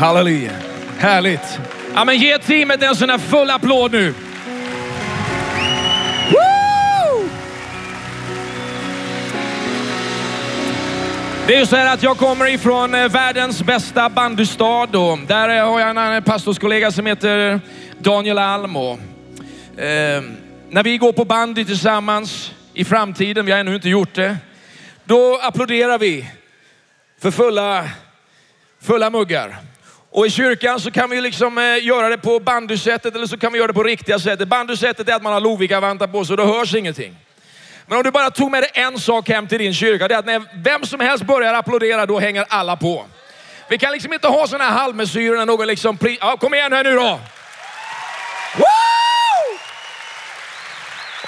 Halleluja. Härligt. Ja, men ge teamet en sån här full applåd nu. Woo! Det är ju så här att jag kommer ifrån eh, världens bästa bandystad och där eh, har jag en annan pastorskollega som heter Daniel Alm. Och, eh, när vi går på bandy tillsammans i framtiden, vi har ännu inte gjort det, då applåderar vi för fulla, fulla muggar. Och i kyrkan så kan vi liksom eh, göra det på bandysättet eller så kan vi göra det på riktiga sättet. Bandysättet är att man har Lovikkavantar på sig och då hörs ingenting. Men om du bara tog med dig en sak hem till din kyrka, det är att när vem som helst börjar applådera, då hänger alla på. Vi kan liksom inte ha sådana här halvmesyrer när någon liksom, ja, kom igen här nu då. Woo!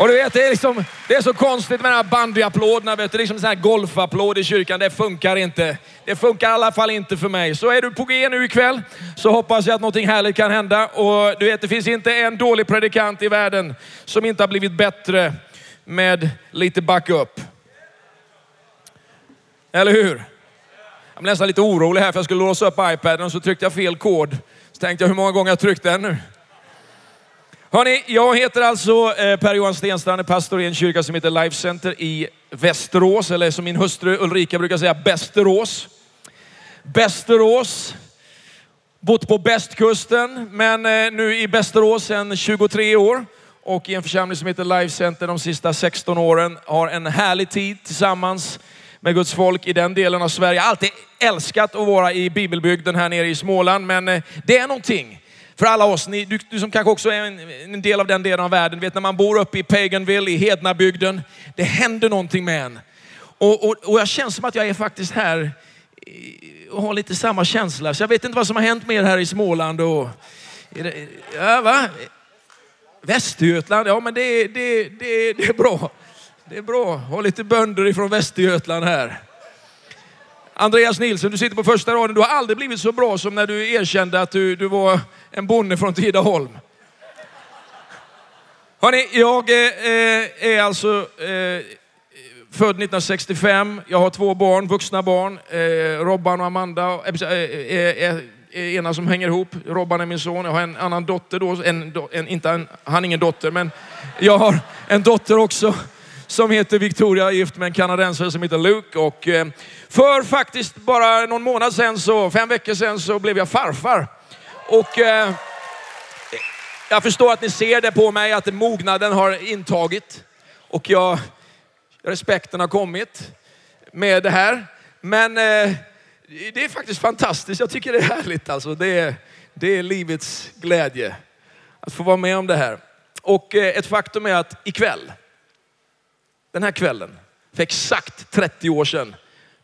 Och du vet, det är, liksom, det är så konstigt med de här bandyapplåderna. Vet du. Det är liksom en sån här golfapplåd i kyrkan. Det funkar inte. Det funkar i alla fall inte för mig. Så är du på G nu ikväll så hoppas jag att någonting härligt kan hända. Och du vet, det finns inte en dålig predikant i världen som inte har blivit bättre med lite backup. Eller hur? Jag blev nästan lite orolig här för jag skulle låsa upp iPaden och så tryckte jag fel kod. Så tänkte jag hur många gånger jag tryckt den nu. Hörrni, jag heter alltså eh, Per-Johan Stenstrand, är pastor i en kyrka som heter Life Center i Västerås, eller som min hustru Ulrika brukar säga, Bästerås. Bästerås, bott på bästkusten, men eh, nu i Bästerås sedan 23 år och i en församling som heter Life Center de sista 16 åren. Har en härlig tid tillsammans med Guds folk i den delen av Sverige. Jag har alltid älskat att vara i bibelbygden här nere i Småland, men eh, det är någonting för alla oss, ni, du, du, som kanske också är en, en, del av den delen av världen, vet när man bor uppe i Paganville, i Hednabygden, det händer någonting med en. Och, och, och jag känner som att jag är faktiskt här och har lite samma känsla. Så jag vet inte vad som har hänt med er här i Småland. Och, ja, va? Västergötland, ja men det, det, det, det är bra. Det är bra. Ha lite bönder ifrån Västergötland här. Andreas Nilsson, du sitter på första raden. Du har aldrig blivit så bra som när du erkände att du, du var en bonde från Tidaholm. Hörrni, jag eh, eh är alltså eh, född 1965. Jag har två barn, vuxna barn. Eh, Robban och Amanda eh, är eh, eh, eh, eh, ena som hänger ihop. Robban är min son. Jag har en annan dotter då. En, en, inte en, han är ingen dotter, men jag har en dotter också som heter Victoria, gift med en kanadensare som heter Luke. Och för faktiskt bara någon månad sedan, så, fem veckor sedan, så blev jag farfar. Och eh, jag förstår att ni ser det på mig, att mognaden har intagit. Och jag, respekten har kommit med det här. Men eh, det är faktiskt fantastiskt. Jag tycker det är härligt alltså. Det är, det är livets glädje att få vara med om det här. Och eh, ett faktum är att ikväll, den här kvällen, för exakt 30 år sedan,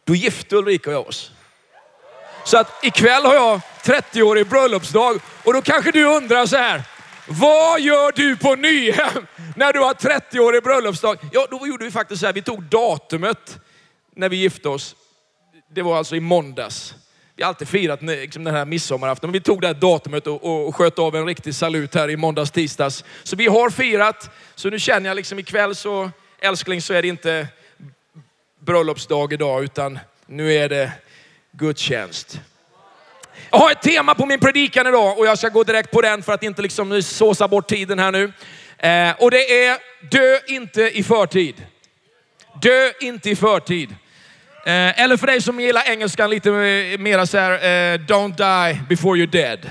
då gifte Ulrika och jag oss. Så att ikväll har jag 30-årig bröllopsdag och då kanske du undrar så här. Vad gör du på Nyhem när du har 30-årig bröllopsdag? Ja, då gjorde vi faktiskt så här. Vi tog datumet när vi gifte oss. Det var alltså i måndags. Vi har alltid firat liksom den här midsommarafton, men vi tog det här datumet och, och sköt av en riktig salut här i måndags, tisdags. Så vi har firat. Så nu känner jag liksom ikväll så, älskling, så är det inte bröllopsdag idag, utan nu är det gudstjänst. Jag har ett tema på min predikan idag och jag ska gå direkt på den för att inte liksom såsa bort tiden här nu. Eh, och det är dö inte i förtid. Dö inte i förtid. Eh, eller för dig som gillar engelskan lite mer så här, eh, don't die before you're dead.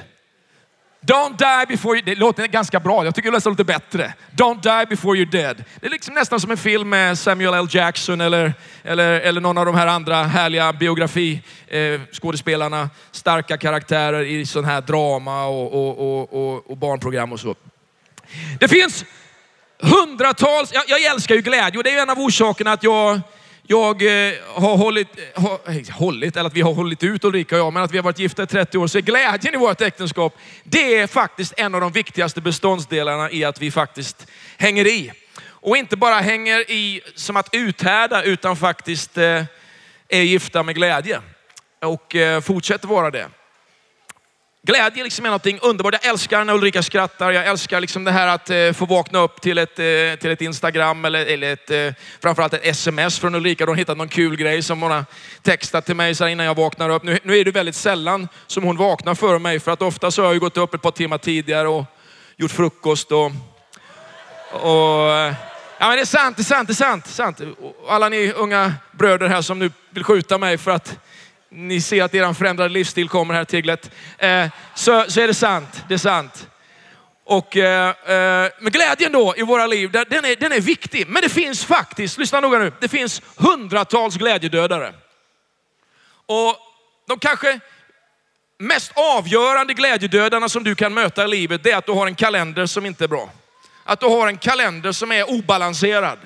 Don't die before you... Det låter ganska bra. Jag tycker det låter lite bättre. Don't die before you're dead. Det är liksom nästan som en film med Samuel L. Jackson eller, eller, eller någon av de här andra härliga biografiskådespelarna. Eh, Starka karaktärer i sån här drama och, och, och, och, och barnprogram och så. Det finns hundratals... Jag, jag älskar ju glädje och det är en av orsakerna att jag jag eh, har hållit, eh, har, hållit, eller att vi har hållit ut Ulrika och jag, men att vi har varit gifta i 30 år. Så glädjen i vårt äktenskap, det är faktiskt en av de viktigaste beståndsdelarna i att vi faktiskt hänger i. Och inte bara hänger i som att uthärda, utan faktiskt eh, är gifta med glädje. Och eh, fortsätter vara det. Glädje liksom är någonting underbart. Jag älskar när Ulrika skrattar. Jag älskar liksom det här att eh, få vakna upp till ett, eh, till ett Instagram eller, eller ett, eh, framförallt ett sms från Ulrika. Hon har hittat någon kul grej som hon har textat till mig så innan jag vaknar upp. Nu, nu är det väldigt sällan som hon vaknar före mig för att ofta så har jag ju gått upp ett par timmar tidigare och gjort frukost och, och eh, Ja, men det är sant, det är sant, det är sant. Sant. Alla ni unga bröder här som nu vill skjuta mig för att ni ser att er förändrade livsstil kommer här Tiglet. Eh, så, så är det sant, det är sant. Och, eh, eh, men glädjen då i våra liv, den den är, den är viktig. Men det finns faktiskt, lyssna noga nu, det finns hundratals glädjedödare. Och de kanske mest avgörande glädjedödarna som du kan möta i livet, det är att du har en kalender som inte är bra. Att du har en kalender som är obalanserad.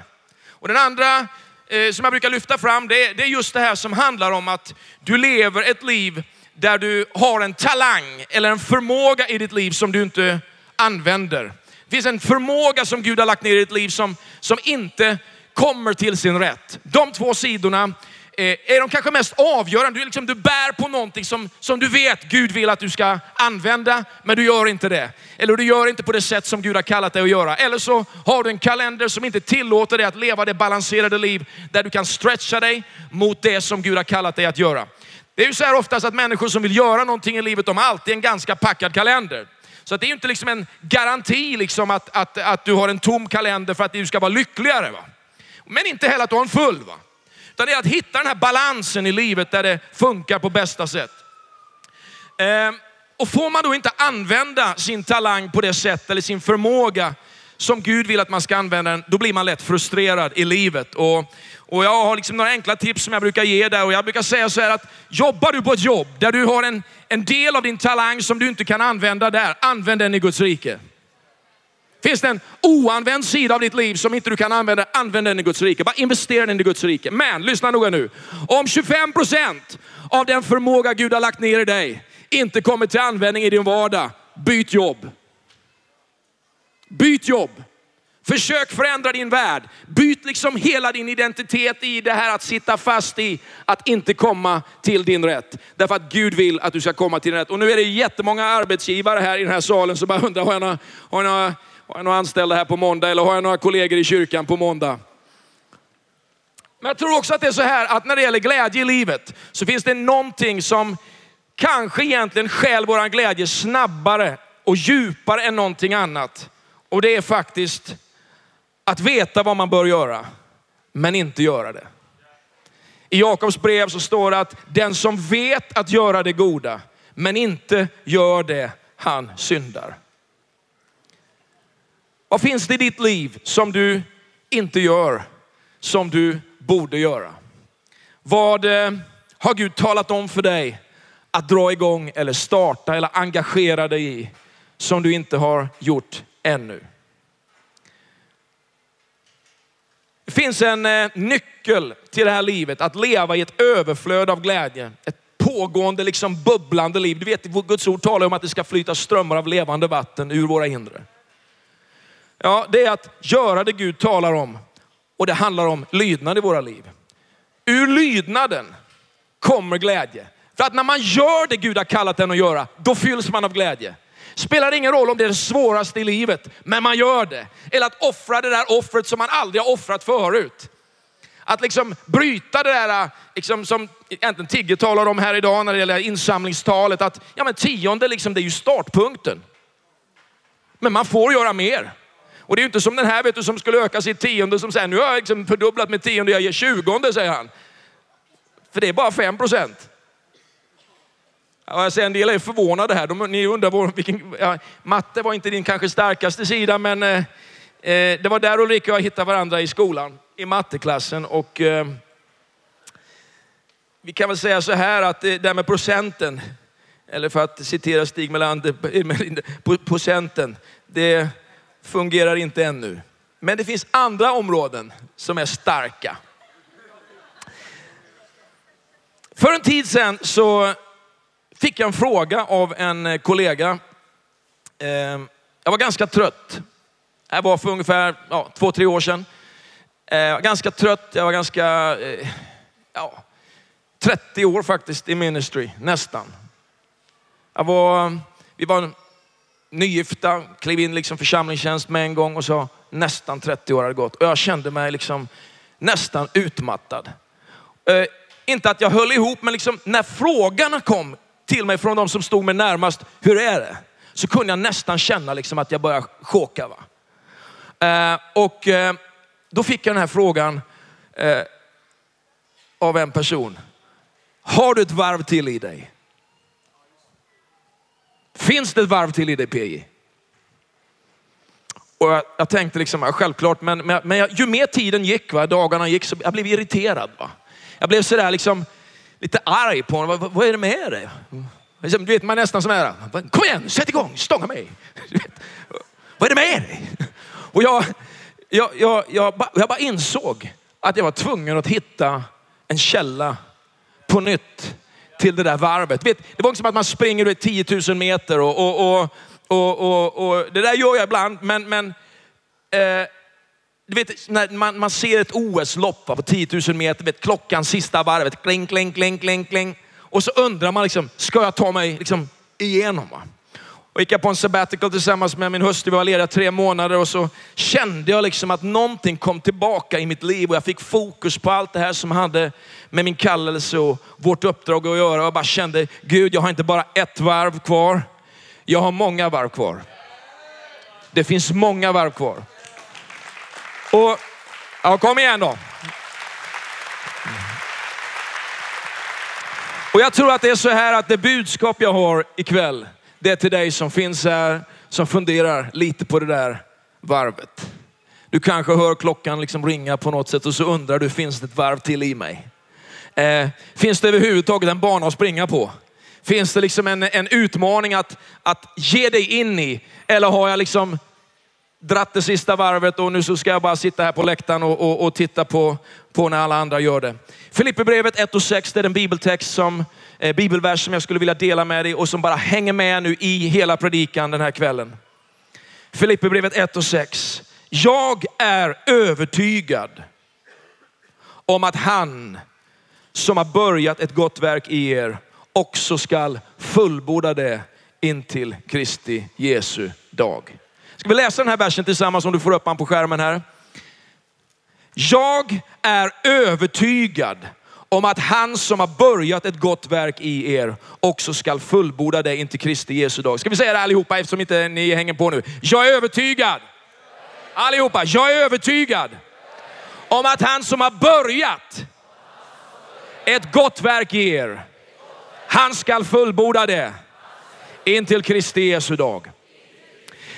Och den andra eh, som jag brukar lyfta fram, det är, det är just det här som handlar om att du lever ett liv där du har en talang eller en förmåga i ditt liv som du inte använder. Det finns en förmåga som Gud har lagt ner i ditt liv som, som inte kommer till sin rätt. De två sidorna Eh, är de kanske mest avgörande. Du, liksom, du bär på någonting som, som du vet Gud vill att du ska använda, men du gör inte det. Eller du gör inte på det sätt som Gud har kallat dig att göra. Eller så har du en kalender som inte tillåter dig att leva det balanserade liv där du kan stretcha dig mot det som Gud har kallat dig att göra. Det är ju så här oftast att människor som vill göra någonting i livet, de har alltid en ganska packad kalender. Så att det är ju inte liksom en garanti liksom att, att, att du har en tom kalender för att du ska vara lyckligare. Va? Men inte heller att du har en full. Va? Utan det är att hitta den här balansen i livet där det funkar på bästa sätt. Ehm, och får man då inte använda sin talang på det sätt eller sin förmåga som Gud vill att man ska använda den, då blir man lätt frustrerad i livet. Och, och jag har liksom några enkla tips som jag brukar ge där och jag brukar säga så här att jobbar du på ett jobb där du har en, en del av din talang som du inte kan använda där, använd den i Guds rike. Finns det en oanvänd sida av ditt liv som inte du kan använda, använd den i Guds rike. Bara investera den i Guds rike. Men lyssna noga nu. Om 25 procent av den förmåga Gud har lagt ner i dig inte kommer till användning i din vardag, byt jobb. Byt jobb. Försök förändra din värld. Byt liksom hela din identitet i det här att sitta fast i att inte komma till din rätt. Därför att Gud vill att du ska komma till din rätt. Och nu är det jättemånga arbetsgivare här i den här salen som bara undrar, har jag några, har jag några, har jag några anställda här på måndag eller har jag några kollegor i kyrkan på måndag? Men jag tror också att det är så här att när det gäller glädje i livet så finns det någonting som kanske egentligen stjäl våran glädje snabbare och djupare än någonting annat. Och det är faktiskt att veta vad man bör göra, men inte göra det. I Jakobs brev så står det att den som vet att göra det goda, men inte gör det, han syndar. Vad finns det i ditt liv som du inte gör, som du borde göra? Vad eh, har Gud talat om för dig att dra igång eller starta eller engagera dig i som du inte har gjort ännu? Det finns en eh, nyckel till det här livet, att leva i ett överflöd av glädje. Ett pågående, liksom bubblande liv. Du vet, Guds ord talar om att det ska flyta strömmar av levande vatten ur våra inre. Ja, det är att göra det Gud talar om. Och det handlar om lydnad i våra liv. Ur lydnaden kommer glädje. För att när man gör det Gud har kallat en att göra, då fylls man av glädje. Spelar ingen roll om det är det svåraste i livet, men man gör det. Eller att offra det där offret som man aldrig har offrat förut. Att liksom bryta det där liksom som egentligen Tigge talar om här idag när det gäller insamlingstalet. Att ja, men tionde liksom, det är ju startpunkten. Men man får göra mer. Och det är ju inte som den här vet du, som skulle öka sitt tionde som säger nu har jag liksom fördubblat mitt tionde, jag ger tjugonde säger han. För det är bara fem procent. Alltså en del är förvånade här. De, ni undrar vilken, ja, matte var inte din kanske starkaste sida, men eh, eh, det var där Ulrika och jag hittade varandra i skolan, i matteklassen. Och, eh, vi kan väl säga så här att eh, det där med procenten, eller för att citera Stig Melander, procenten, det fungerar inte ännu. Men det finns andra områden som är starka. För en tid sedan så fick jag en fråga av en eh, kollega. Ehm, jag var ganska trött. Det var för ungefär ja, två, tre år sedan. Jag var ganska trött, jag var ganska, eh, ja, 30 år faktiskt i ministry, nästan. Jag var vi var nygifta, klev in liksom församlingstjänst med en gång och så nästan 30 år hade gått. Och jag kände mig liksom nästan utmattad. Eh, inte att jag höll ihop, men liksom när frågorna kom till mig från de som stod mig närmast, hur är det? Så kunde jag nästan känna liksom att jag började choka. Va? Eh, och eh, då fick jag den här frågan eh, av en person. Har du ett varv till i dig? Finns det ett varv till i dig PJ? Och jag, jag tänkte liksom, ja, självklart, men, men, men jag, ju mer tiden gick, va, dagarna gick, så jag blev irriterad. Va? Jag blev sådär liksom, lite arg på honom. Vad, vad är det med dig? Liksom, du vet, man är nästan som här, kom igen, sätt igång, stånga mig. vad är det med dig? Och jag, jag, jag, jag, jag bara insåg att jag var tvungen att hitta en källa på nytt till det där varvet. Vet, det var inte som att man springer vet, 10 000 meter och, och, och, och, och, det där gör jag ibland. Men, men eh, du vet, när man, man ser ett OS-lopp på 10 000 meter, vet, klockan sista varvet, kling, kling, kling, kling, kling. Och så undrar man, liksom, ska jag ta mig liksom, igenom? Va? Och gick jag på en sabbatical tillsammans med min hustru. Vi var lediga tre månader och så kände jag liksom att någonting kom tillbaka i mitt liv och jag fick fokus på allt det här som hade med min kallelse och vårt uppdrag att göra. Och jag bara kände, Gud, jag har inte bara ett varv kvar. Jag har många varv kvar. Det finns många varv kvar. Och, ja, kom igen då. Och jag tror att det är så här att det budskap jag har ikväll, det är till dig som finns här, som funderar lite på det där varvet. Du kanske hör klockan liksom ringa på något sätt och så undrar du, finns det ett varv till i mig? Eh, finns det överhuvudtaget en bana att springa på? Finns det liksom en, en utmaning att, att ge dig in i? Eller har jag liksom dratt det sista varvet och nu så ska jag bara sitta här på läktaren och, och, och titta på, på när alla andra gör det. Filipperbrevet 1 och 6, det är en bibeltext som, eh, bibelvers som jag skulle vilja dela med dig och som bara hänger med nu i hela predikan den här kvällen. Filipperbrevet 1 och 6. Jag är övertygad om att han som har börjat ett gott verk i er också skall fullborda det intill Kristi Jesu dag. Ska vi läsa den här versen tillsammans om du får upp den på skärmen här. Jag är övertygad om att han som har börjat ett gott verk i er också skall fullborda det intill Kristi Jesu dag. Ska vi säga det allihopa eftersom inte ni hänger på nu. Jag är övertygad. Allihopa, jag är övertygad om att han som har börjat ett gott verk i er, han skall fullborda det intill Kristi Jesu dag.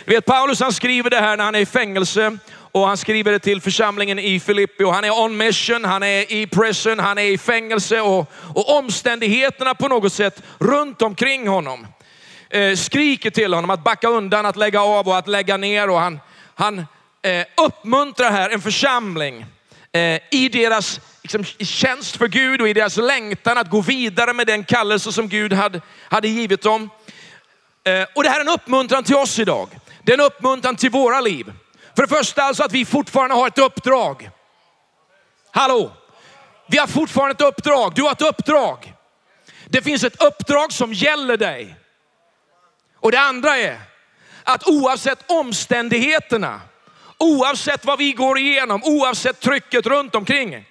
Vet Paulus han skriver det här när han är i fängelse och han skriver det till församlingen i Filippi och han är on mission, han är i prison, han är i fängelse och, och omständigheterna på något sätt runt omkring honom eh, skriker till honom att backa undan, att lägga av och att lägga ner och han, han eh, uppmuntrar här en församling eh, i deras liksom, tjänst för Gud och i deras längtan att gå vidare med den kallelse som Gud hade, hade givit dem. Eh, och det här är en uppmuntran till oss idag. Det är en uppmuntran till våra liv. För det första alltså att vi fortfarande har ett uppdrag. Hallå! Vi har fortfarande ett uppdrag. Du har ett uppdrag. Det finns ett uppdrag som gäller dig. Och det andra är att oavsett omständigheterna, oavsett vad vi går igenom, oavsett trycket runt omkring,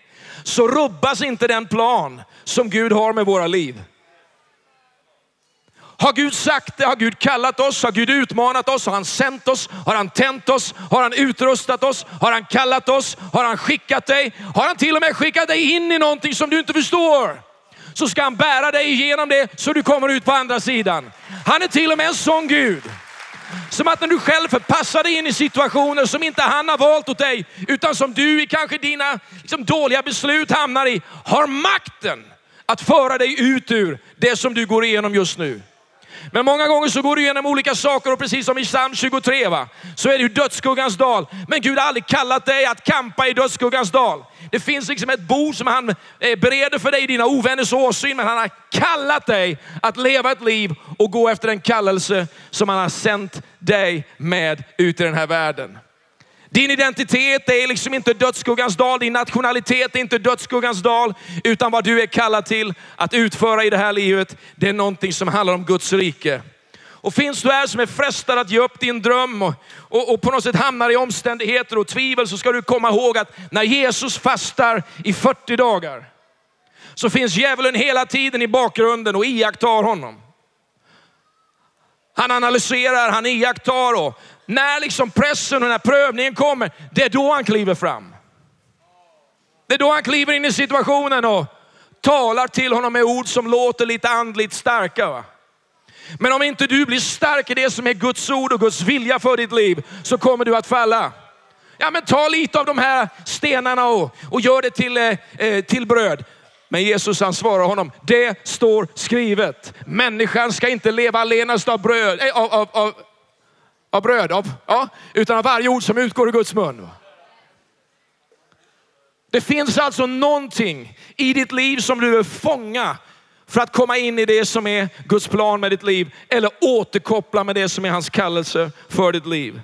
så rubbas inte den plan som Gud har med våra liv. Har Gud sagt det? Har Gud kallat oss? Har Gud utmanat oss? Har han sänt oss? Har han tänt oss? Har han utrustat oss? Har han kallat oss? Har han skickat dig? Har han till och med skickat dig in i någonting som du inte förstår? Så ska han bära dig igenom det så du kommer ut på andra sidan. Han är till och med en sån Gud. Som att när du själv förpassar dig in i situationer som inte han har valt åt dig, utan som du i kanske dina liksom, dåliga beslut hamnar i, har makten att föra dig ut ur det som du går igenom just nu. Men många gånger så går du igenom olika saker och precis som i psalm 23 va, så är det ju dödsskuggans dal. Men Gud har aldrig kallat dig att kampa i dödsskuggans dal. Det finns liksom ett bord som han eh, bereder för dig, i dina ovänners åsyn, men han har kallat dig att leva ett liv och gå efter den kallelse som han har sänt dig med ut i den här världen. Din identitet är liksom inte dödsskuggans dal, din nationalitet är inte dödsskuggans dal, utan vad du är kallad till att utföra i det här livet, det är någonting som handlar om Guds rike. Och finns du här som är frestad att ge upp din dröm och, och, och, på något sätt hamnar i omständigheter och tvivel så ska du komma ihåg att när Jesus fastar i 40 dagar så finns djävulen hela tiden i bakgrunden och iakttar honom. Han analyserar, han iakttar och när liksom pressen och när prövningen kommer, det är då han kliver fram. Det är då han kliver in i situationen och talar till honom med ord som låter lite andligt starka. Va? Men om inte du blir stark i det som är Guds ord och Guds vilja för ditt liv så kommer du att falla. Ja men ta lite av de här stenarna och, och gör det till, eh, eh till bröd. Men Jesus han svarar honom, det står skrivet. Människan ska inte leva allenast av bröd, äh, av, av, av, av, bröd, av, ja, utan av varje ord som utgår ur Guds mun. Det finns alltså någonting i ditt liv som du vill fånga för att komma in i det som är Guds plan med ditt liv eller återkoppla med det som är hans kallelse för ditt liv.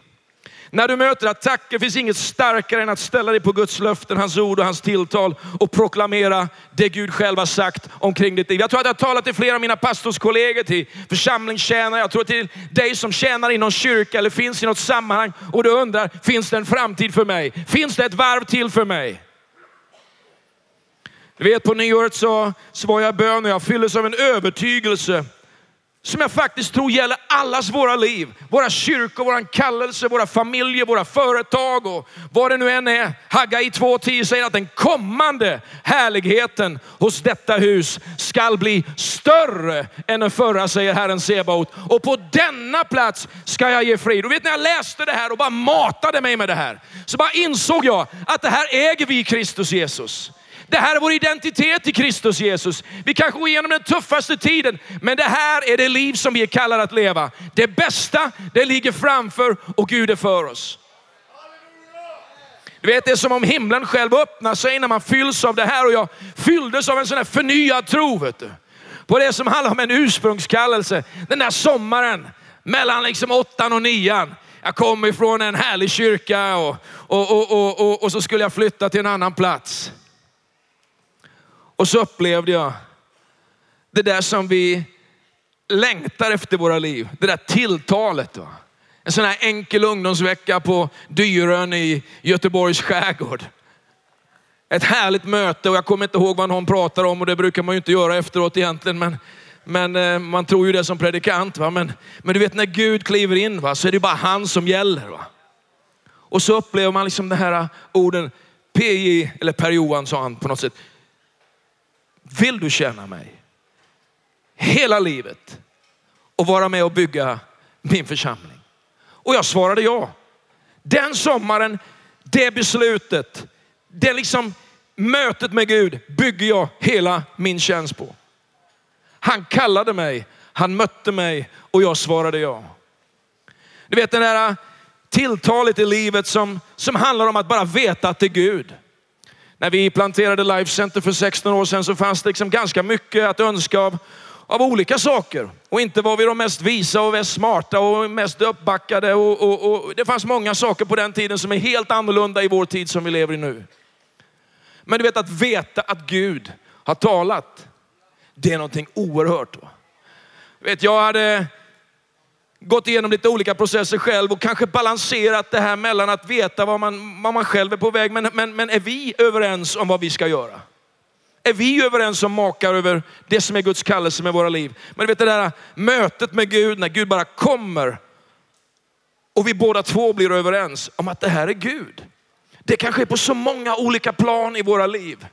När du möter attacker finns inget starkare än att ställa dig på Guds löften, hans ord och hans tilltal och proklamera det Gud själv har sagt omkring ditt liv. Jag tror att jag har talat till flera av mina pastorskollegor, till församlingstjänare, jag tror till dig som tjänar i någon kyrka eller finns i något sammanhang och du undrar, finns det en framtid för mig? Finns det ett varv till för mig? Du vet på nyåret så, så var jag bön och jag fylldes av en övertygelse som jag faktiskt tror gäller allas våra liv. Våra kyrkor, våran kallelse, våra familjer, våra företag och vad det nu än är. Hagga i 2.10 säger att den kommande härligheten hos detta hus skall bli större än den förra, säger Herren Sebaot. Och på denna plats ska jag ge frid. Och vet när jag läste det här och bara matade mig med det här, så bara insåg jag att det här äger vi i Kristus Jesus. Det här är vår identitet i Kristus Jesus. Vi kanske går igenom den tuffaste tiden, men det här är det liv som vi är kallade att leva. Det bästa, det ligger framför och Gud är för oss. Du vet, det är som om himlen själv öppnar sig när man fylls av det här och jag fylldes av en sån här förnyad tro. Vet du. På det som handlar om en ursprungskallelse. Den där sommaren mellan liksom åttan och nian. Jag kom ifrån en härlig kyrka och, och, och, och, och så skulle jag flytta till en annan plats. Och så upplevde jag det där som vi längtar efter våra liv. Det där tilltalet. Va? En sån här enkel ungdomsvecka på Dyrön i Göteborgs skärgård. Ett härligt möte och jag kommer inte ihåg vad någon pratar om och det brukar man ju inte göra efteråt egentligen. Men, men eh, man tror ju det som predikant. Va? Men, men du vet när Gud kliver in va? så är det bara han som gäller. Va? Och så upplever man liksom de här eh, orden, PJ, eller Per Johan sa han på något sätt. Vill du tjäna mig hela livet och vara med och bygga min församling? Och jag svarade ja. Den sommaren, det beslutet, det liksom mötet med Gud bygger jag hela min tjänst på. Han kallade mig, han mötte mig och jag svarade ja. Du vet den där tilltalet i livet som, som handlar om att bara veta att det är Gud. När vi planterade Life Center för 16 år sedan så fanns det liksom ganska mycket att önska av, av olika saker. Och inte var vi de mest visa och mest smarta och mest uppbackade. Och, och, och, det fanns många saker på den tiden som är helt annorlunda i vår tid som vi lever i nu. Men du vet att veta att Gud har talat, det är någonting oerhört. Vet, jag hade gått igenom lite olika processer själv och kanske balanserat det här mellan att veta vad man, vad man själv är på väg. Men, men, men är vi överens om vad vi ska göra? Är vi överens som makar över det som är Guds kallelse med våra liv? Men du vet det där mötet med Gud, när Gud bara kommer och vi båda två blir överens om att det här är Gud. Det kanske är på så många olika plan i våra liv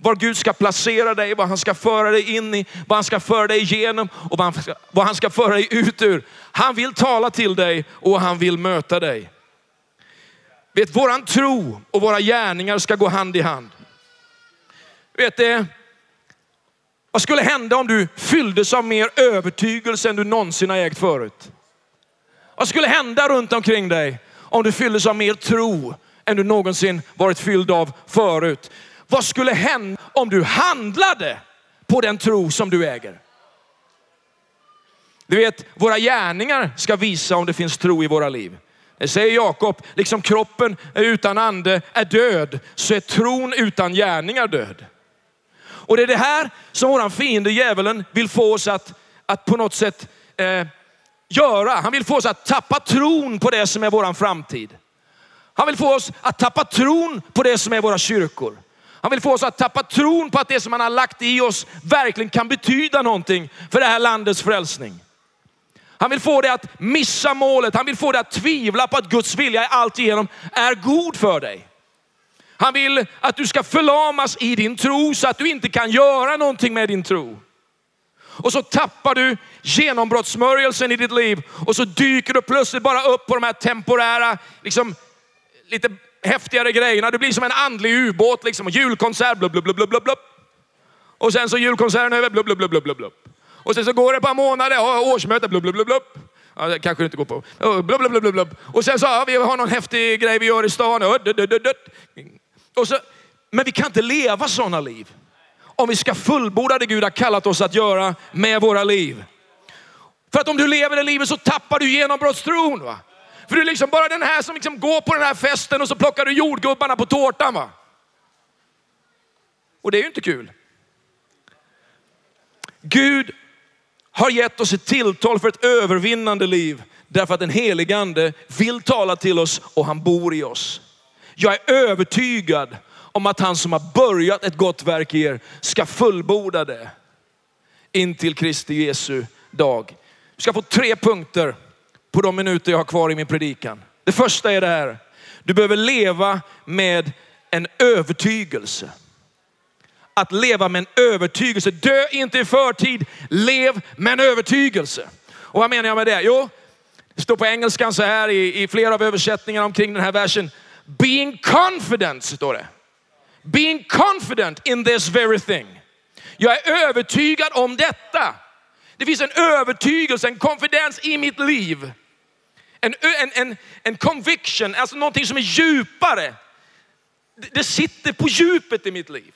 var Gud ska placera dig, vad han ska föra dig in i, vad han ska föra dig igenom och vad han ska, vad han ska föra dig ut ur. Han vill tala till dig och han vill möta dig. Vet, våran tro och våra gärningar ska gå hand i hand. Vet det, vad skulle hända om du fylldes av mer övertygelse än du någonsin har ägt förut? Vad skulle hända runt omkring dig om du fylldes av mer tro än du någonsin varit fylld av förut? Vad skulle hända om du handlade på den tro som du äger? Du vet, våra gärningar ska visa om det finns tro i våra liv. Det säger Jakob, liksom kroppen utan ande är död, så är tron utan gärningar död. Och det är det här som våran fiende djävulen vill få oss att, att på något sätt eh, göra. Han vill få oss att tappa tron på det som är våran framtid. Han vill få oss att tappa tron på det som är våra kyrkor. Han vill få oss att tappa tron på att det som han har lagt i oss verkligen kan betyda någonting för det här landets frälsning. Han vill få dig att missa målet. Han vill få dig att tvivla på att Guds vilja alltigenom är god för dig. Han vill att du ska förlamas i din tro så att du inte kan göra någonting med din tro. Och så tappar du genombrottssmörjelsen i ditt liv och så dyker du plötsligt bara upp på de här temporära, liksom, lite häftigare grejerna. Du blir som en andlig ubåt, liksom, och julkonsert, blub, blub, blub, blub, blub. Och sen så julkonserten över, blub, blub, blub, blub, blub. Och sen så går det ett par månader, och årsmöte, blub, blub, blub, blub. Ja, det kanske du inte går på. Blub, blub, blub, blub. Och sen så, ja, vi har någon häftig grej vi gör i stan. Och så, men vi kan inte leva sådana liv om vi ska fullborda det Gud har kallat oss att göra med våra liv. För att om du lever det livet så tappar du genombrottstron. Va? För du är liksom bara den här som liksom går på den här festen och så plockar du jordgubbarna på tårtan. Va? Och det är ju inte kul. Gud har gett oss ett tilltal för ett övervinnande liv därför att den helige ande vill tala till oss och han bor i oss. Jag är övertygad om att han som har börjat ett gott verk i er ska fullborda det in till Kristi Jesu dag. Du ska få tre punkter på de minuter jag har kvar i min predikan. Det första är det här. Du behöver leva med en övertygelse. Att leva med en övertygelse. Dö inte i förtid, lev med en övertygelse. Och vad menar jag med det? Jo, det står på engelskan så här i, i flera av översättningarna omkring den här versen. Being confident står det. Being confident in this very thing. Jag är övertygad om detta. Det finns en övertygelse, en konfidens i mitt liv. En, en, en, en conviction, alltså någonting som är djupare. Det sitter på djupet i mitt liv.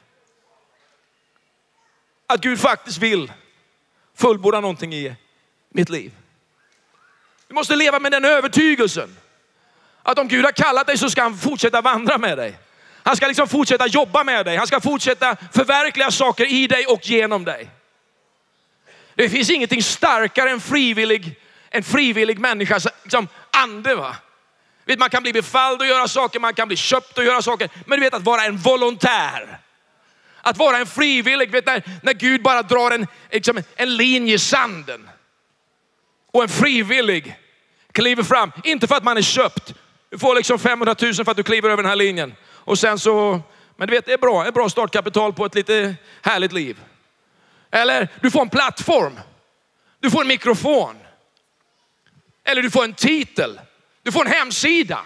Att Gud faktiskt vill fullborda någonting i mitt liv. Du måste leva med den övertygelsen. Att om Gud har kallat dig så ska han fortsätta vandra med dig. Han ska liksom fortsätta jobba med dig. Han ska fortsätta förverkliga saker i dig och genom dig. Det finns ingenting starkare än frivillig, en frivillig människas liksom, ande. Va? Vet, man kan bli befalld att göra saker, man kan bli köpt att göra saker. Men du vet att vara en volontär. Att vara en frivillig, vet, när, när Gud bara drar en, liksom, en linje i sanden. Och en frivillig kliver fram, inte för att man är köpt. Du får liksom 500 000 för att du kliver över den här linjen. Och sen så, men du vet det är bra, ett bra startkapital på ett lite härligt liv. Eller du får en plattform. Du får en mikrofon. Eller du får en titel. Du får en hemsida.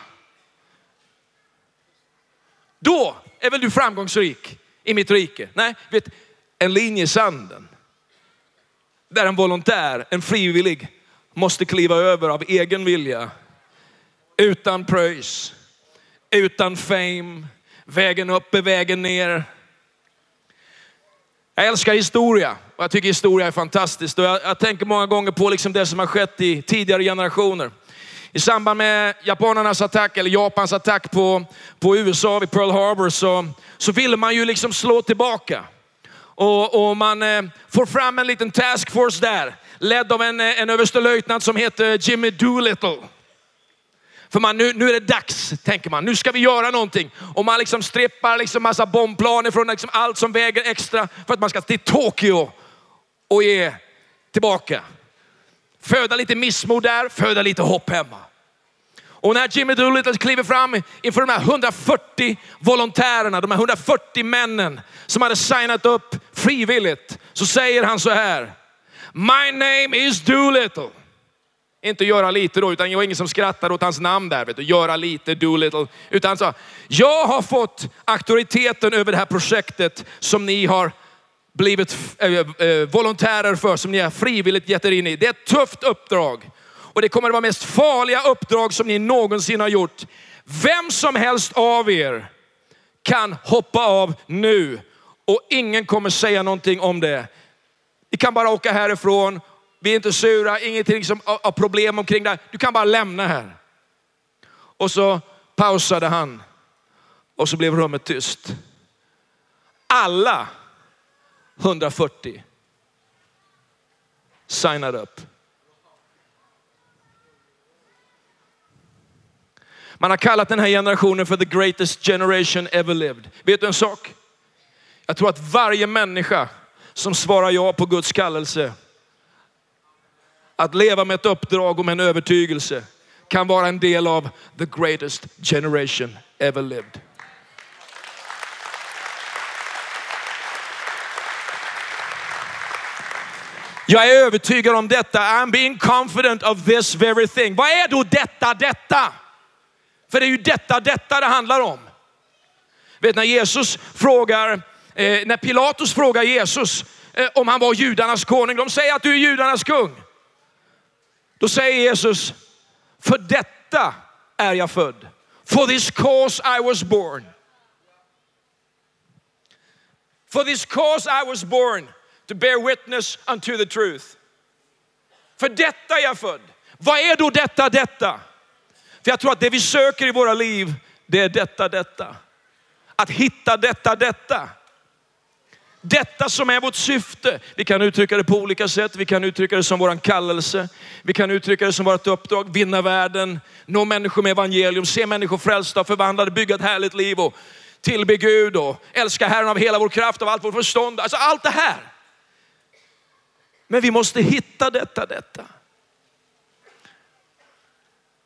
Då är väl du framgångsrik i mitt rike? Nej, vet, en linje i sanden. Där en volontär, en frivillig måste kliva över av egen vilja. Utan pröjs, utan fame. Vägen upp är vägen ner. Jag älskar historia och jag tycker historia är fantastiskt. Och jag, jag tänker många gånger på liksom det som har skett i tidigare generationer. I samband med japanernas attack, eller Japans attack på, på USA vid Pearl Harbor så, så ville man ju liksom slå tillbaka. Och, och man eh, får fram en liten taskforce där, ledd av en, eh, en överstelöjtnant som heter Jimmy Doolittle. För man, nu, nu är det dags, tänker man. Nu ska vi göra någonting. Och man liksom strippar liksom massa bombplaner från liksom allt som väger extra för att man ska till Tokyo och ge tillbaka. Föda lite missmod där, föda lite hopp hemma. Och när Jimmy Doolittle kliver fram inför de här 140 volontärerna, de här 140 männen som hade signat upp frivilligt, så säger han så här. My name is Doolittle. Inte göra lite då, utan det var ingen som skrattade åt hans namn där. Vet du. Göra lite, Doolittle. Utan han sa, jag har fått auktoriteten över det här projektet som ni har blivit eh, eh, eh, volontärer för, som ni har frivilligt gett er in i. Det är ett tufft uppdrag. Och det kommer att vara mest farliga uppdrag som ni någonsin har gjort. Vem som helst av er kan hoppa av nu och ingen kommer säga någonting om det. Ni kan bara åka härifrån vi är inte sura, ingenting som har problem omkring det. Du kan bara lämna här. Och så pausade han och så blev rummet tyst. Alla 140 signade upp. Man har kallat den här generationen för the greatest generation ever lived. Vet du en sak? Jag tror att varje människa som svarar ja på Guds kallelse, att leva med ett uppdrag och med en övertygelse, kan vara en del av the greatest generation ever lived. Jag är övertygad om detta. I'm being confident of this very thing. Vad är då detta, detta? För det är ju detta, detta det handlar om. Vet när Jesus frågar, eh, när Pilatus frågar Jesus eh, om han var judarnas konung. De säger att du är judarnas kung. Då säger Jesus, för detta är jag född. For this cause I was born. For this cause I was born to bear witness unto the truth. För detta är jag född. Vad är då detta, detta? För jag tror att det vi söker i våra liv, det är detta, detta. Att hitta detta, detta. Detta som är vårt syfte. Vi kan uttrycka det på olika sätt. Vi kan uttrycka det som våran kallelse. Vi kan uttrycka det som vårt uppdrag. Vinna världen, nå människor med evangelium, se människor frälsta och förvandlade, bygga ett härligt liv och tillbe Gud och älska Herren av hela vår kraft, av allt vårt förstånd. Alltså allt det här. Men vi måste hitta detta, detta.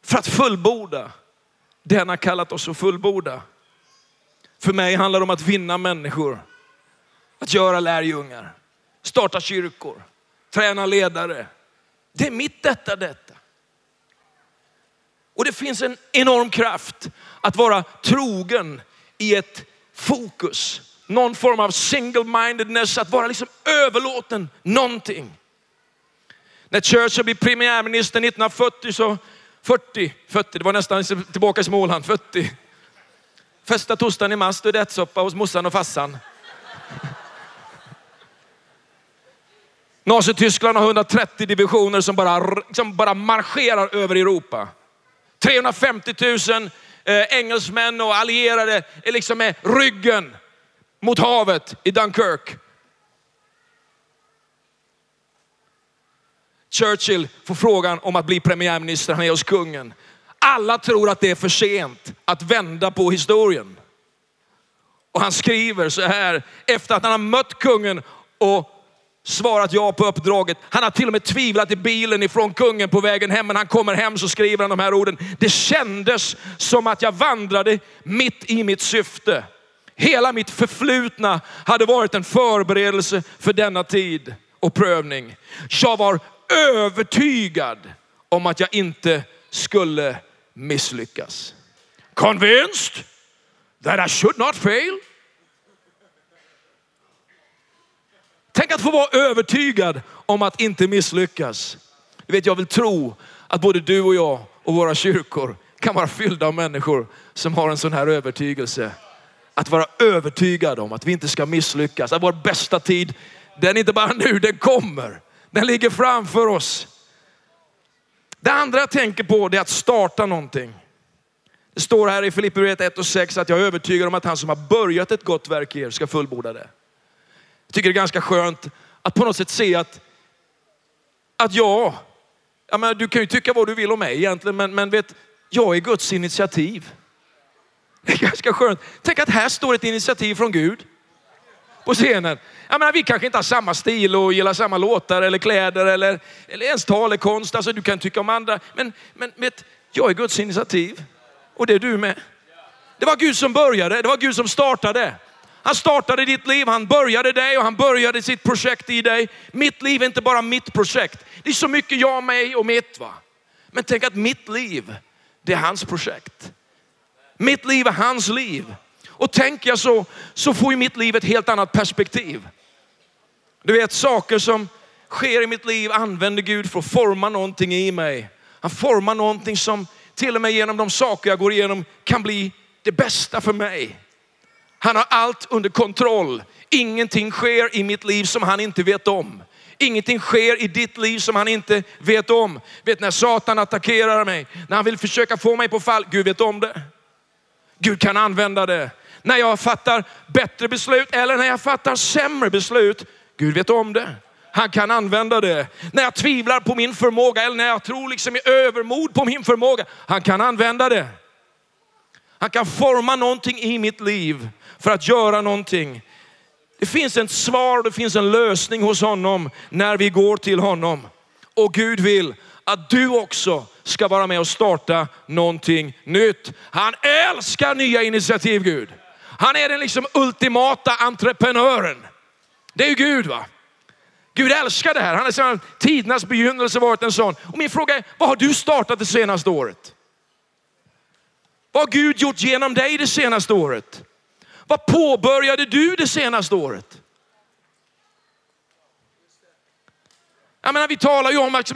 För att fullborda det han har kallat oss att fullborda. För mig handlar det om att vinna människor, att göra lärjungar, starta kyrkor, träna ledare. Det är mitt detta, detta. Och det finns en enorm kraft att vara trogen i ett fokus. Någon form av single-mindedness, att vara liksom överlåten någonting. När Churchill blev premiärminister 1940 så 40, 40, det var nästan liksom tillbaka i Småland, 40. Första torsdagen i mars, ärtsoppa hos morsan och farsan. Nazityskland har 130 divisioner som bara, som bara marscherar över Europa. 350 000 eh, engelsmän och allierade är liksom med ryggen mot havet i Dunkirk. Churchill får frågan om att bli premiärminister, han är hos kungen. Alla tror att det är för sent att vända på historien. Och han skriver så här efter att han har mött kungen och svarat ja på uppdraget. Han har till och med tvivlat i bilen ifrån kungen på vägen hem, men han kommer hem så skriver han de här orden. Det kändes som att jag vandrade mitt i mitt syfte. Hela mitt förflutna hade varit en förberedelse för denna tid och prövning. Jag var övertygad om att jag inte skulle misslyckas. Convinced that I should not fail. Tänk att få vara övertygad om att inte misslyckas. Du vet, jag vill tro att både du och jag och våra kyrkor kan vara fyllda av människor som har en sån här övertygelse. Att vara övertygad om att vi inte ska misslyckas. Att vår bästa tid, den är inte bara nu, den kommer. Den ligger framför oss. Det andra jag tänker på det är att starta någonting. Det står här i Filipperbrevet 1 och 6 att jag är övertygad om att han som har börjat ett gott verk i er ska fullborda det. Jag tycker det är ganska skönt att på något sätt se att, att jag, jag menar, du kan ju tycka vad du vill om mig egentligen, men, men vet, jag är Guds initiativ. Det är ganska skönt. Tänk att här står ett initiativ från Gud på scenen. Jag menar, vi kanske inte har samma stil och gillar samma låtar eller kläder eller, eller ens talekonst. Alltså, du kan tycka om andra. Men, men vet, jag är Guds initiativ och det är du med. Det var Gud som började, det var Gud som startade. Han startade ditt liv, han började dig och han började sitt projekt i dig. Mitt liv är inte bara mitt projekt. Det är så mycket jag, mig och mitt. va. Men tänk att mitt liv, det är hans projekt. Mitt liv är hans liv. Och tänker jag så, så får ju mitt liv ett helt annat perspektiv. Du vet saker som sker i mitt liv använder Gud för att forma någonting i mig. Han formar någonting som till och med genom de saker jag går igenom kan bli det bästa för mig. Han har allt under kontroll. Ingenting sker i mitt liv som han inte vet om. Ingenting sker i ditt liv som han inte vet om. Vet när Satan attackerar mig, när han vill försöka få mig på fall, Gud vet om det. Gud kan använda det. När jag fattar bättre beslut eller när jag fattar sämre beslut, Gud vet om det. Han kan använda det. När jag tvivlar på min förmåga eller när jag tror liksom i övermod på min förmåga, han kan använda det. Han kan forma någonting i mitt liv för att göra någonting. Det finns ett svar, det finns en lösning hos honom när vi går till honom. Och Gud vill att du också ska vara med och starta någonting nytt. Han älskar nya initiativ Gud. Han är den liksom ultimata entreprenören. Det är ju Gud va. Gud älskar det här. Han har sedan tidernas begynnelse varit en sån. Och min fråga är, vad har du startat det senaste året? Vad har Gud gjort genom dig det senaste året? Vad påbörjade du det senaste året? Jag menar, vi talar ju om att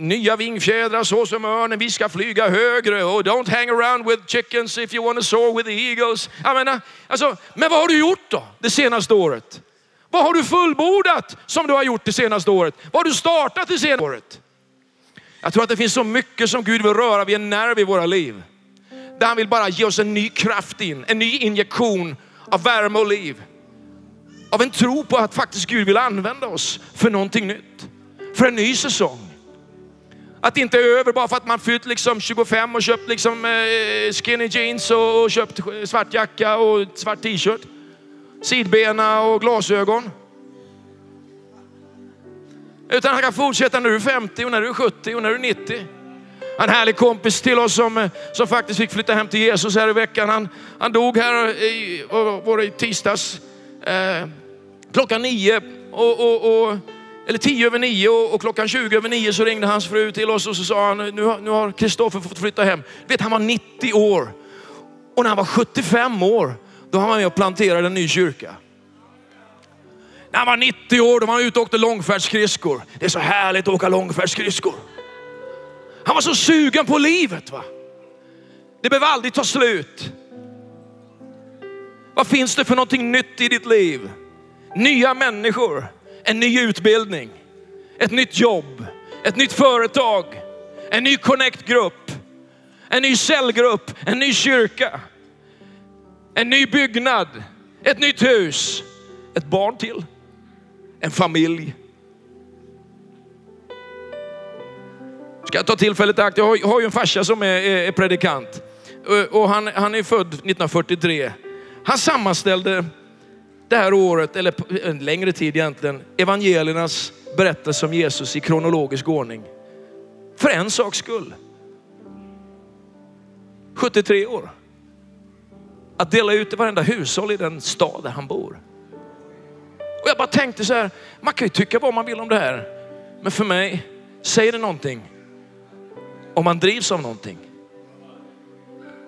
nya vingfjädrar så som örnen, vi ska flyga högre och don't hang around with chickens if you want to soar with the eagles. Jag menar, eh, alltså, men vad har du gjort då det senaste året? Vad har du fullbordat som du har gjort det senaste året? Vad har du startat det senaste året? Jag tror att det finns så mycket som Gud vill röra vid en nerv i våra liv. Där han vill bara ge oss en ny kraft in, en ny injektion av värme och liv. Av en tro på att faktiskt Gud vill använda oss för någonting nytt. För en ny säsong. Att det inte är över bara för att man fyllt liksom 25 och köpt liksom eh, skinny jeans och köpt svart jacka och svart t-shirt. Sidbena och glasögon. Utan han kan fortsätta när du är 50 och när du är 70 och när du är 90. En härlig kompis till oss som, eh, som faktiskt fick flytta hem till Jesus här i veckan. Han, han dog här i, var i tisdags eh, klockan nio och, och, och, eller tio över nio och, klockan 20 över nio så ringde hans fru till oss och så sa han, nu, nu har Kristoffer fått flytta hem. vet, han var 90 år och när han var 75 år, då var han med och planterade en ny kyrka. När han var 90 år, då var han ute och åkte långfärdsskridskor. Det är så härligt att åka långfärdsskridskor. Han var så sugen på livet. va. Det behöver aldrig ta slut. Vad finns det för någonting nytt i ditt liv? Nya människor, en ny utbildning, ett nytt jobb, ett nytt företag, en ny connect-grupp, en ny cellgrupp, en ny kyrka, en ny byggnad, ett nytt hus, ett barn till, en familj. Ska jag ta tillfället i akt? Jag har, ju en farsa som är, är predikant och han, han är född 1943. Han sammanställde det här året, eller en längre tid egentligen, evangeliernas berättelse om Jesus i kronologisk ordning. För en saks skull. 73 år. Att dela ut till varenda hushåll i den stad där han bor. Och jag bara tänkte så här, man kan ju tycka vad man vill om det här. Men för mig säger det någonting. Om man drivs av någonting.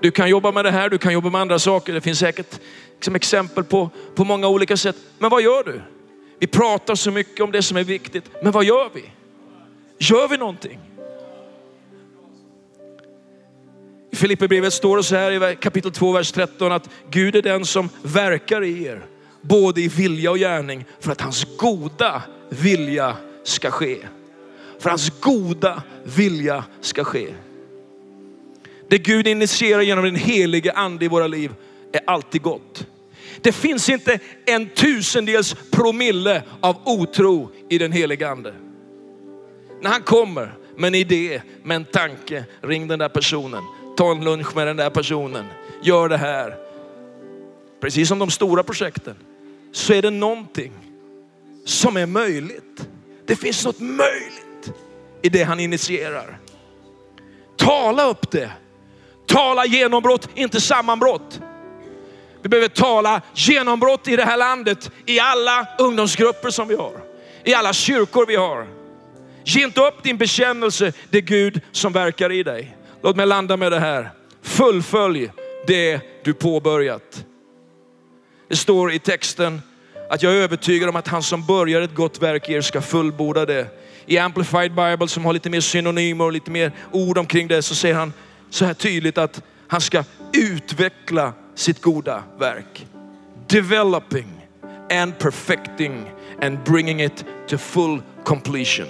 Du kan jobba med det här, du kan jobba med andra saker. Det finns säkert liksom exempel på, på många olika sätt. Men vad gör du? Vi pratar så mycket om det som är viktigt, men vad gör vi? Gör vi någonting? I Filipperbrevet står det så här i kapitel 2, vers 13 att Gud är den som verkar i er, både i vilja och gärning, för att hans goda vilja ska ske. För hans goda vilja ska ske. Det Gud initierar genom den helige ande i våra liv är alltid gott. Det finns inte en tusendels promille av otro i den helige ande. När han kommer med en idé, med en tanke, ring den där personen. Ta en lunch med den där personen. Gör det här. Precis som de stora projekten så är det någonting som är möjligt. Det finns något möjligt i det han initierar. Tala upp det. Tala genombrott, inte sammanbrott. Vi behöver tala genombrott i det här landet, i alla ungdomsgrupper som vi har, i alla kyrkor vi har. Ge inte upp din bekännelse, det är Gud som verkar i dig. Låt mig landa med det här. Fullfölj det du påbörjat. Det står i texten att jag är övertygad om att han som börjar ett gott verk i er ska fullborda det. I Amplified Bible som har lite mer synonymer och lite mer ord omkring det så säger han så här tydligt att han ska utveckla sitt goda verk. Developing and perfecting and bringing it to full completion.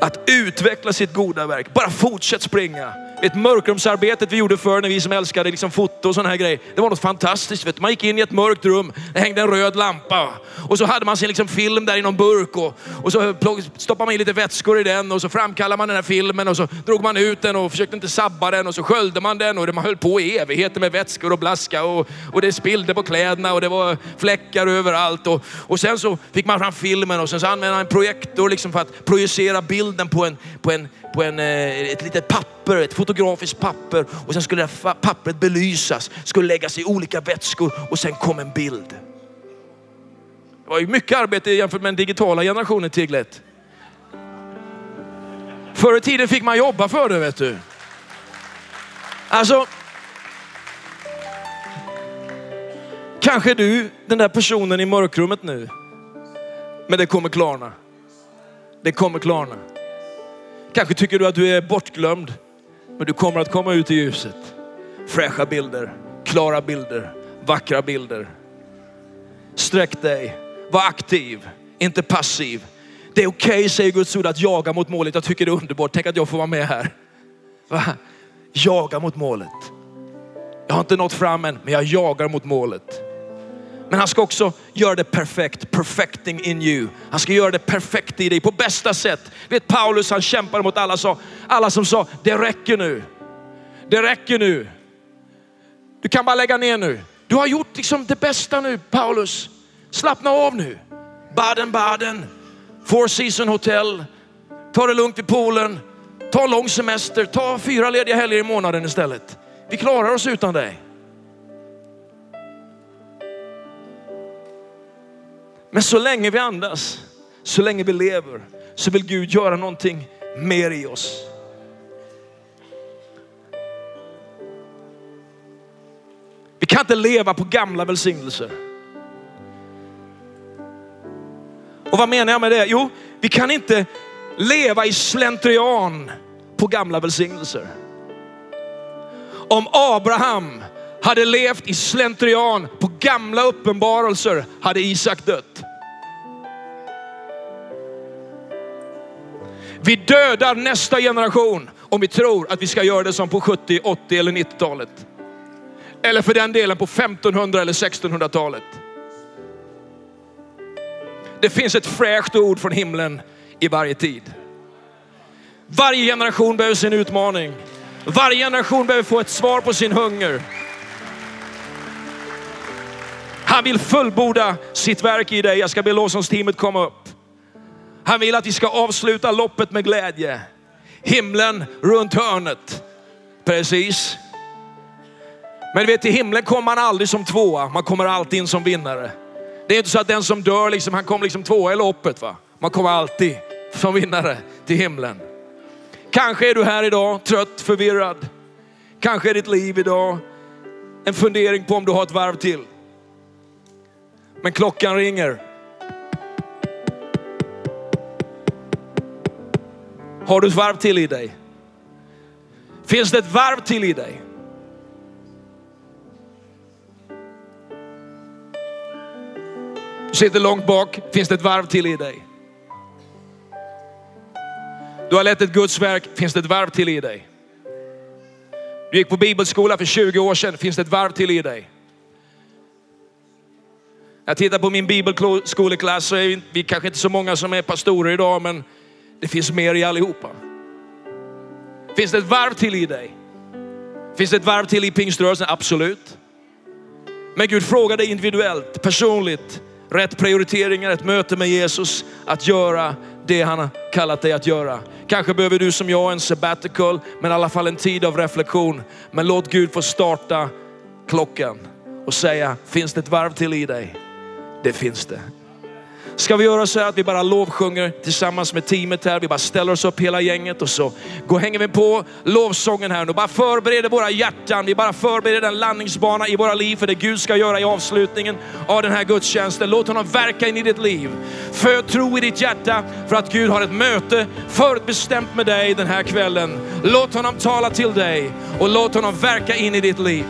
Att utveckla sitt goda verk. Bara fortsätt springa. Ett mörkrumsarbetet vi gjorde förr när vi som älskade liksom foto och sådana här grejer. Det var något fantastiskt. Vet du. Man gick in i ett mörkt rum, det hängde en röd lampa och så hade man sin liksom film där i någon burk och, och så stoppade man in lite vätskor i den och så framkallade man den här filmen och så drog man ut den och försökte inte sabba den och så sköljde man den och man höll på i evigheter med vätskor och blaska och, och det spillde på kläderna och det var fläckar överallt. Och, och sen så fick man fram filmen och sen så använde man en projektor liksom för att projicera bilden på, en, på, en, på en, eh, ett litet papper, ett fotografiskt papper och sen skulle det pappret belysas, skulle läggas i olika vätskor och sen kom en bild. Det var ju mycket arbete jämfört med den digitala generationen Tiglet. Förr i tiden fick man jobba för det vet du. Alltså, kanske du den där personen i mörkrummet nu. Men det kommer klarna. Det kommer klarna. Kanske tycker du att du är bortglömd, men du kommer att komma ut i ljuset. Fräscha bilder, klara bilder, vackra bilder. Sträck dig, var aktiv, inte passiv. Det är okej, okay, säger Guds ord, att jaga mot målet. Jag tycker det är underbart. Tänk att jag får vara med här. Va? Jaga mot målet. Jag har inte nått fram än, men jag jagar mot målet. Men han ska också göra det perfekt, perfecting in you. Han ska göra det perfekt i dig på bästa sätt. Vet Paulus, han kämpade mot alla, så, alla som sa, det räcker nu. Det räcker nu. Du kan bara lägga ner nu. Du har gjort liksom det bästa nu, Paulus. Slappna av nu. Baden-Baden, Four Season Hotel. Ta det lugnt i poolen. Ta lång semester. Ta fyra lediga helger i månaden istället. Vi klarar oss utan dig. Men så länge vi andas, så länge vi lever, så vill Gud göra någonting mer i oss. Vi kan inte leva på gamla välsignelser. Och vad menar jag med det? Jo, vi kan inte leva i slentrian på gamla välsignelser. Om Abraham hade levt i slentrian på gamla uppenbarelser hade Isak dött. Vi dödar nästa generation om vi tror att vi ska göra det som på 70, 80 eller 90-talet. Eller för den delen på 1500 eller 1600-talet. Det finns ett fräscht ord från himlen i varje tid. Varje generation behöver sin utmaning. Varje generation behöver få ett svar på sin hunger. Han vill fullborda sitt verk i dig. Jag ska be lovsångsteamet komma upp. Han vill att vi ska avsluta loppet med glädje. Himlen runt hörnet. Precis. Men du vet, till himlen kommer man aldrig som tvåa. Man kommer alltid in som vinnare. Det är inte så att den som dör, liksom, han kommer liksom tvåa i loppet. Va? Man kommer alltid som vinnare till himlen. Kanske är du här idag trött, förvirrad. Kanske är ditt liv idag en fundering på om du har ett varv till. Men klockan ringer. Har du ett varv till i dig? Finns det ett varv till i dig? Du sitter långt bak, finns det ett varv till i dig? Du har lett ett Guds verk, finns det ett varv till i dig? Du gick på bibelskola för 20 år sedan, finns det ett varv till i dig? Jag tittar på min bibelskoleklass så är vi kanske inte så många som är pastorer idag, men det finns mer i allihopa. Finns det ett varv till i dig? Finns det ett varv till i pingströrelsen? Absolut. Men Gud frågar dig individuellt, personligt, rätt prioriteringar, ett möte med Jesus, att göra det han har kallat dig att göra. Kanske behöver du som jag en sabbatical, men i alla fall en tid av reflektion. Men låt Gud få starta klockan och säga, finns det ett varv till i dig? Det finns det. Ska vi göra så här att vi bara lovsjunger tillsammans med teamet här. Vi bara ställer oss upp hela gänget och så går, hänger vi på lovsången här nu. Bara förbereder våra hjärtan. Vi bara förbereder en landningsbana i våra liv för det Gud ska göra i avslutningen av den här gudstjänsten. Låt honom verka in i ditt liv. Föd tro i ditt hjärta för att Gud har ett möte förutbestämt med dig den här kvällen. Låt honom tala till dig och låt honom verka in i ditt liv.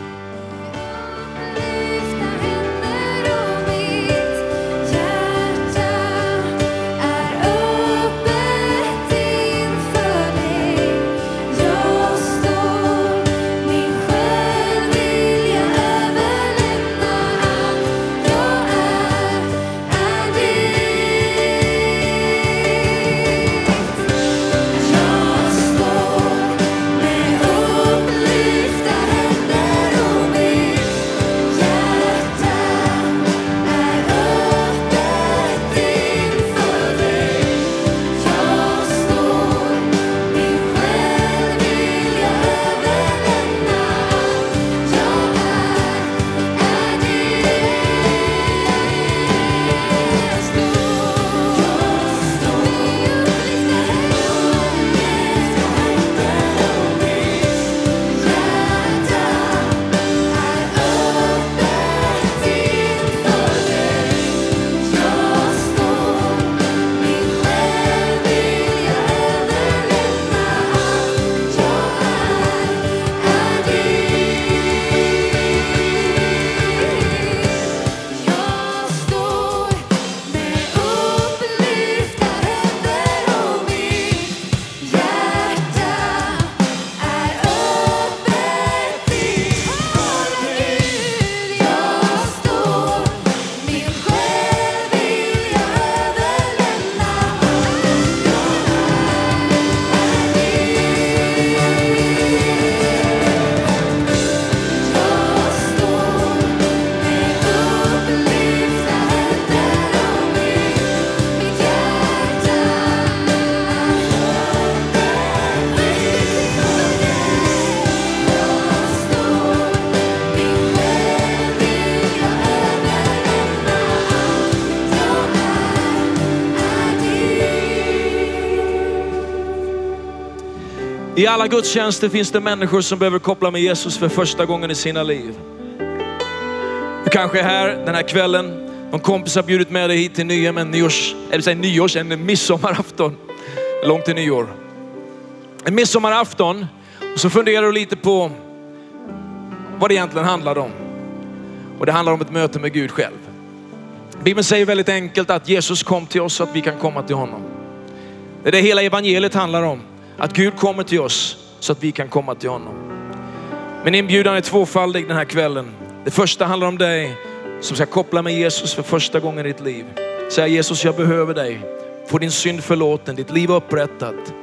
I alla gudstjänster finns det människor som behöver koppla med Jesus för första gången i sina liv. Du kanske är här den här kvällen, någon kompis har bjudit med dig hit till Nyhem men nyårs, eh, eller säg nyårs, en midsommarafton. Långt till nyår. En midsommarafton och så funderar du lite på vad det egentligen handlar om. Och det handlar om ett möte med Gud själv. Bibeln säger väldigt enkelt att Jesus kom till oss så att vi kan komma till honom. Det är det hela evangeliet handlar om. Att Gud kommer till oss så att vi kan komma till honom. Men inbjudan är tvåfaldig den här kvällen. Det första handlar om dig som ska koppla med Jesus för första gången i ditt liv. Säga Jesus, jag behöver dig. Få din synd förlåten, ditt liv upprättat.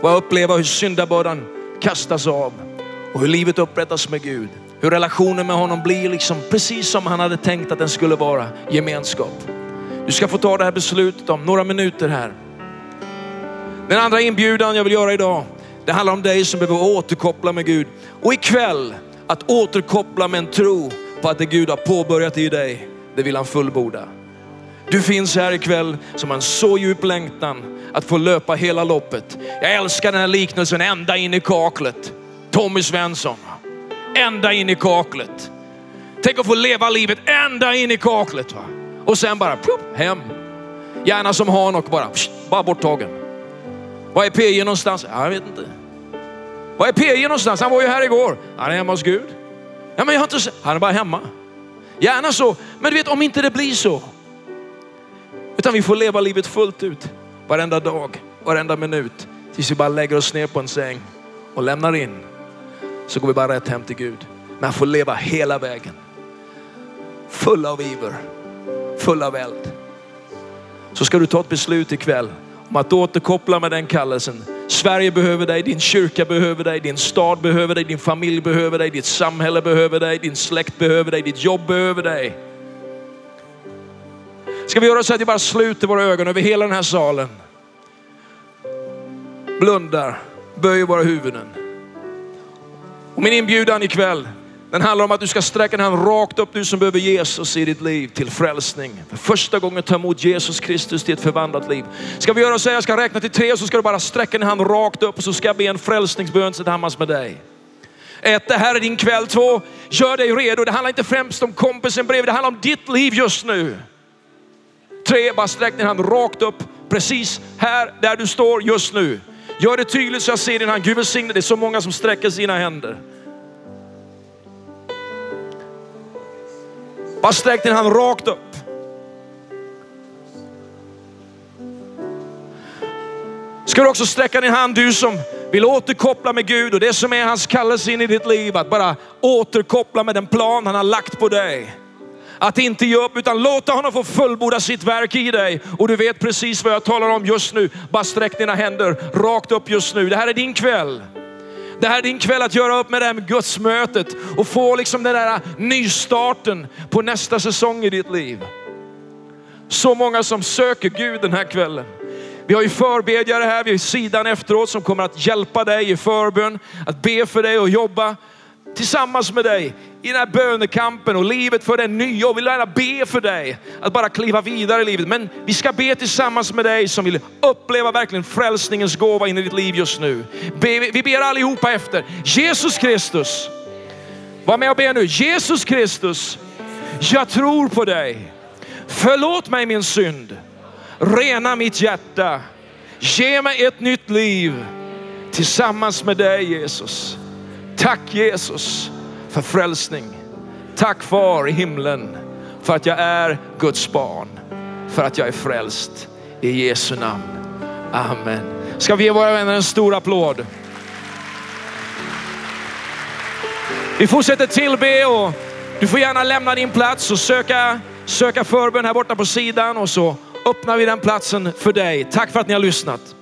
Få uppleva hur syndabördan kastas av och hur livet upprättas med Gud. Hur relationen med honom blir liksom precis som han hade tänkt att den skulle vara, gemenskap. Du ska få ta det här beslutet om några minuter här. Den andra inbjudan jag vill göra idag, det handlar om dig som behöver återkoppla med Gud. Och ikväll, att återkoppla med en tro på att det Gud har påbörjat i dig, det vill han fullborda. Du finns här ikväll som har en så djup längtan att få löpa hela loppet. Jag älskar den här liknelsen ända in i kaklet. Tommy Svensson, ända in i kaklet. Tänk att få leva livet ända in i kaklet. Va? Och sen bara plupp, hem. Gärna som Hanok bara, bara borttagen. Var är PJ någonstans? Jag vet inte. Var är PJ någonstans? Han var ju här igår. Han är hemma hos Gud. Ja, men jag har inte. Han är bara hemma. Gärna så. Men du vet om inte det blir så. Utan vi får leva livet fullt ut. Varenda dag, varenda minut. Tills vi bara lägger oss ner på en säng och lämnar in. Så går vi bara rätt hem till Gud. Men han får leva hela vägen. Full av iver, full av eld. Så ska du ta ett beslut ikväll om att återkoppla med den kallelsen. Sverige behöver dig, din kyrka behöver dig, din stad behöver dig, din familj behöver dig, ditt samhälle behöver dig, din släkt behöver dig, ditt jobb behöver dig. Ska vi göra så att vi bara sluter våra ögon över hela den här salen. Blundar, böjer våra huvuden. Och min inbjudan ikväll, den handlar om att du ska sträcka din hand rakt upp, du som behöver Jesus i ditt liv till frälsning. För första gången ta emot Jesus Kristus till ett förvandlat liv. Ska vi göra så här, jag ska räkna till tre så ska du bara sträcka din hand rakt upp och så ska jag be en frälsningsbön tillsammans med dig. Ett, det här är din kväll. Två, gör dig redo. Det handlar inte främst om kompisen bredvid, det handlar om ditt liv just nu. Tre, bara sträck din hand rakt upp, precis här där du står just nu. Gör det tydligt så jag ser din hand. Gud välsigne det är så många som sträcker sina händer. Bara sträck din hand rakt upp. Ska du också sträcka din hand, du som vill återkoppla med Gud och det som är hans kallelse in i ditt liv, att bara återkoppla med den plan han har lagt på dig. Att inte ge upp utan låta honom få fullborda sitt verk i dig. Och du vet precis vad jag talar om just nu. Bara sträck dina händer rakt upp just nu. Det här är din kväll. Det här är din kväll att göra upp med det här med gudsmötet och få liksom den där nystarten på nästa säsong i ditt liv. Så många som söker Gud den här kvällen. Vi har ju förbedjare här vid sidan efteråt som kommer att hjälpa dig i förbön, att be för dig och jobba tillsammans med dig i den här bönekampen och livet för den nya. Och vill gärna be för dig att bara kliva vidare i livet. Men vi ska be tillsammans med dig som vill uppleva verkligen frälsningens gåva in i ditt liv just nu. Vi ber allihopa efter. Jesus Kristus. Var med och be nu. Jesus Kristus, jag tror på dig. Förlåt mig min synd. Rena mitt hjärta. Ge mig ett nytt liv tillsammans med dig Jesus. Tack Jesus för frälsning. Tack far i himlen för att jag är Guds barn. För att jag är frälst. I Jesu namn. Amen. Ska vi ge våra vänner en stor applåd? Vi fortsätter tillbe och du får gärna lämna din plats och söka, söka förbön här borta på sidan och så öppnar vi den platsen för dig. Tack för att ni har lyssnat.